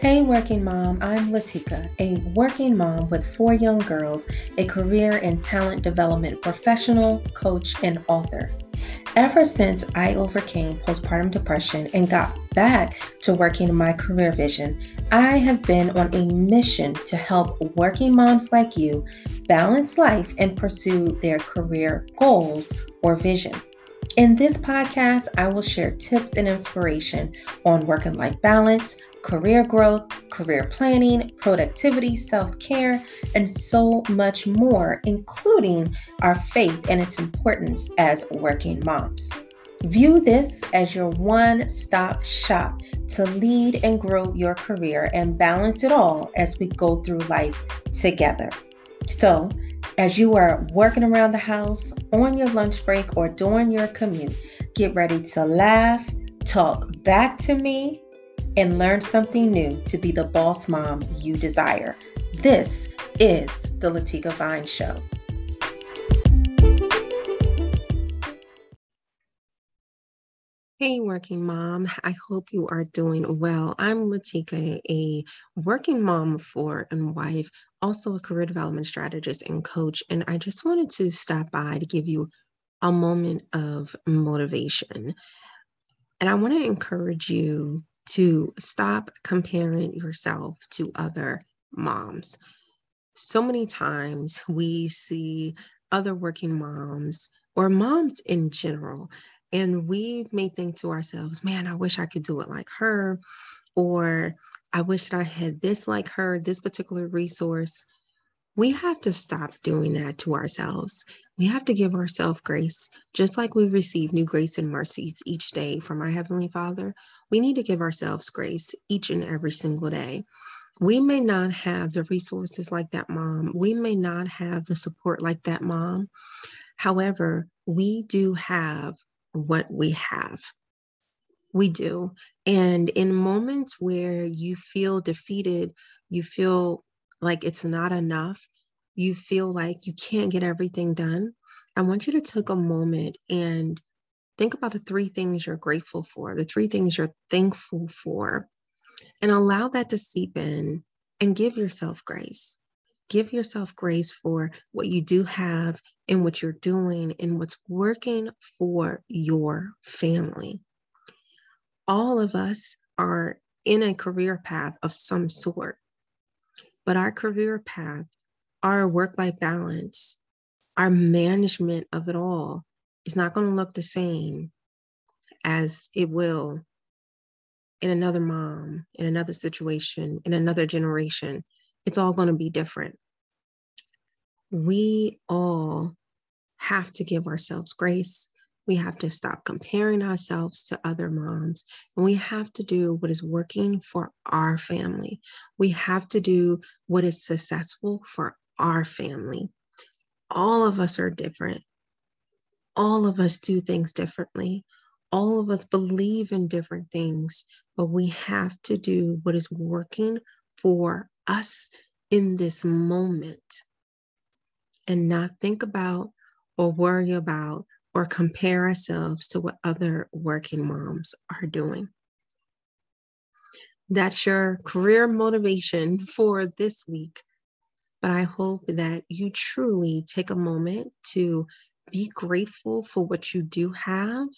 Hey, working mom, I'm Latika, a working mom with four young girls, a career and talent development professional, coach, and author. Ever since I overcame postpartum depression and got back to working my career vision, I have been on a mission to help working moms like you balance life and pursue their career goals or vision. In this podcast, I will share tips and inspiration on work and life balance, career growth, career planning, productivity, self care, and so much more, including our faith and its importance as working moms. View this as your one stop shop to lead and grow your career and balance it all as we go through life together. So, as you are working around the house, on your lunch break, or during your commute, get ready to laugh, talk back to me, and learn something new to be the boss mom you desire. This is the Latika Vines Show. Hey, working mom. I hope you are doing well. I'm Latika, a working mom four and wife, also a career development strategist and coach. And I just wanted to stop by to give you a moment of motivation. And I want to encourage you to stop comparing yourself to other moms. So many times we see other working moms or moms in general and we may think to ourselves, man, I wish I could do it like her, or I wish that I had this like her, this particular resource. We have to stop doing that to ourselves. We have to give ourselves grace, just like we receive new grace and mercies each day from our Heavenly Father. We need to give ourselves grace each and every single day. We may not have the resources like that mom. We may not have the support like that mom. However, we do have what we have. We do. And in moments where you feel defeated, you feel like it's not enough, you feel like you can't get everything done, I want you to take a moment and think about the three things you're grateful for, the three things you're thankful for, and allow that to seep in and give yourself grace. Give yourself grace for what you do have and what you're doing and what's working for your family. All of us are in a career path of some sort, but our career path, our work life balance, our management of it all is not going to look the same as it will in another mom, in another situation, in another generation it's all going to be different. We all have to give ourselves grace. We have to stop comparing ourselves to other moms. And we have to do what is working for our family. We have to do what is successful for our family. All of us are different. All of us do things differently. All of us believe in different things, but we have to do what is working for us in this moment and not think about or worry about or compare ourselves to what other working moms are doing. That's your career motivation for this week. But I hope that you truly take a moment to be grateful for what you do have,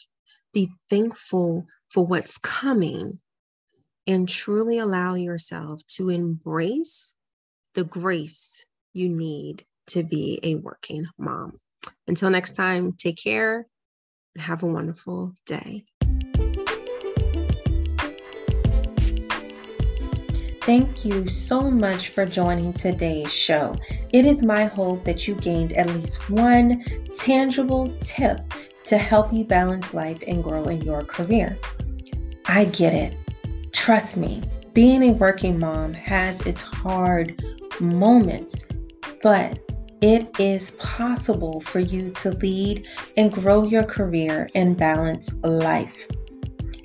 be thankful for what's coming, and truly allow yourself to embrace the grace you need to be a working mom. Until next time, take care and have a wonderful day. Thank you so much for joining today's show. It is my hope that you gained at least one tangible tip to help you balance life and grow in your career. I get it. Trust me, being a working mom has its hard moments, but it is possible for you to lead and grow your career and balance life.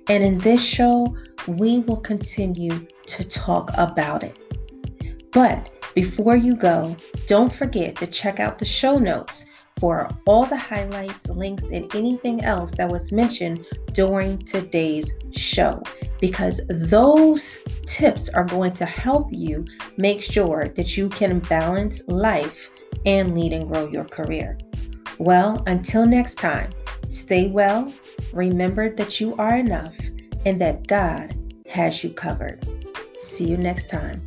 And in this show, we will continue to talk about it. But before you go, don't forget to check out the show notes for all the highlights, links, and anything else that was mentioned during today's show. because those tips are going to help you make sure that you can balance life and lead and grow your career. Well, until next time, stay well, remember that you are enough, and that God has you covered. See you next time.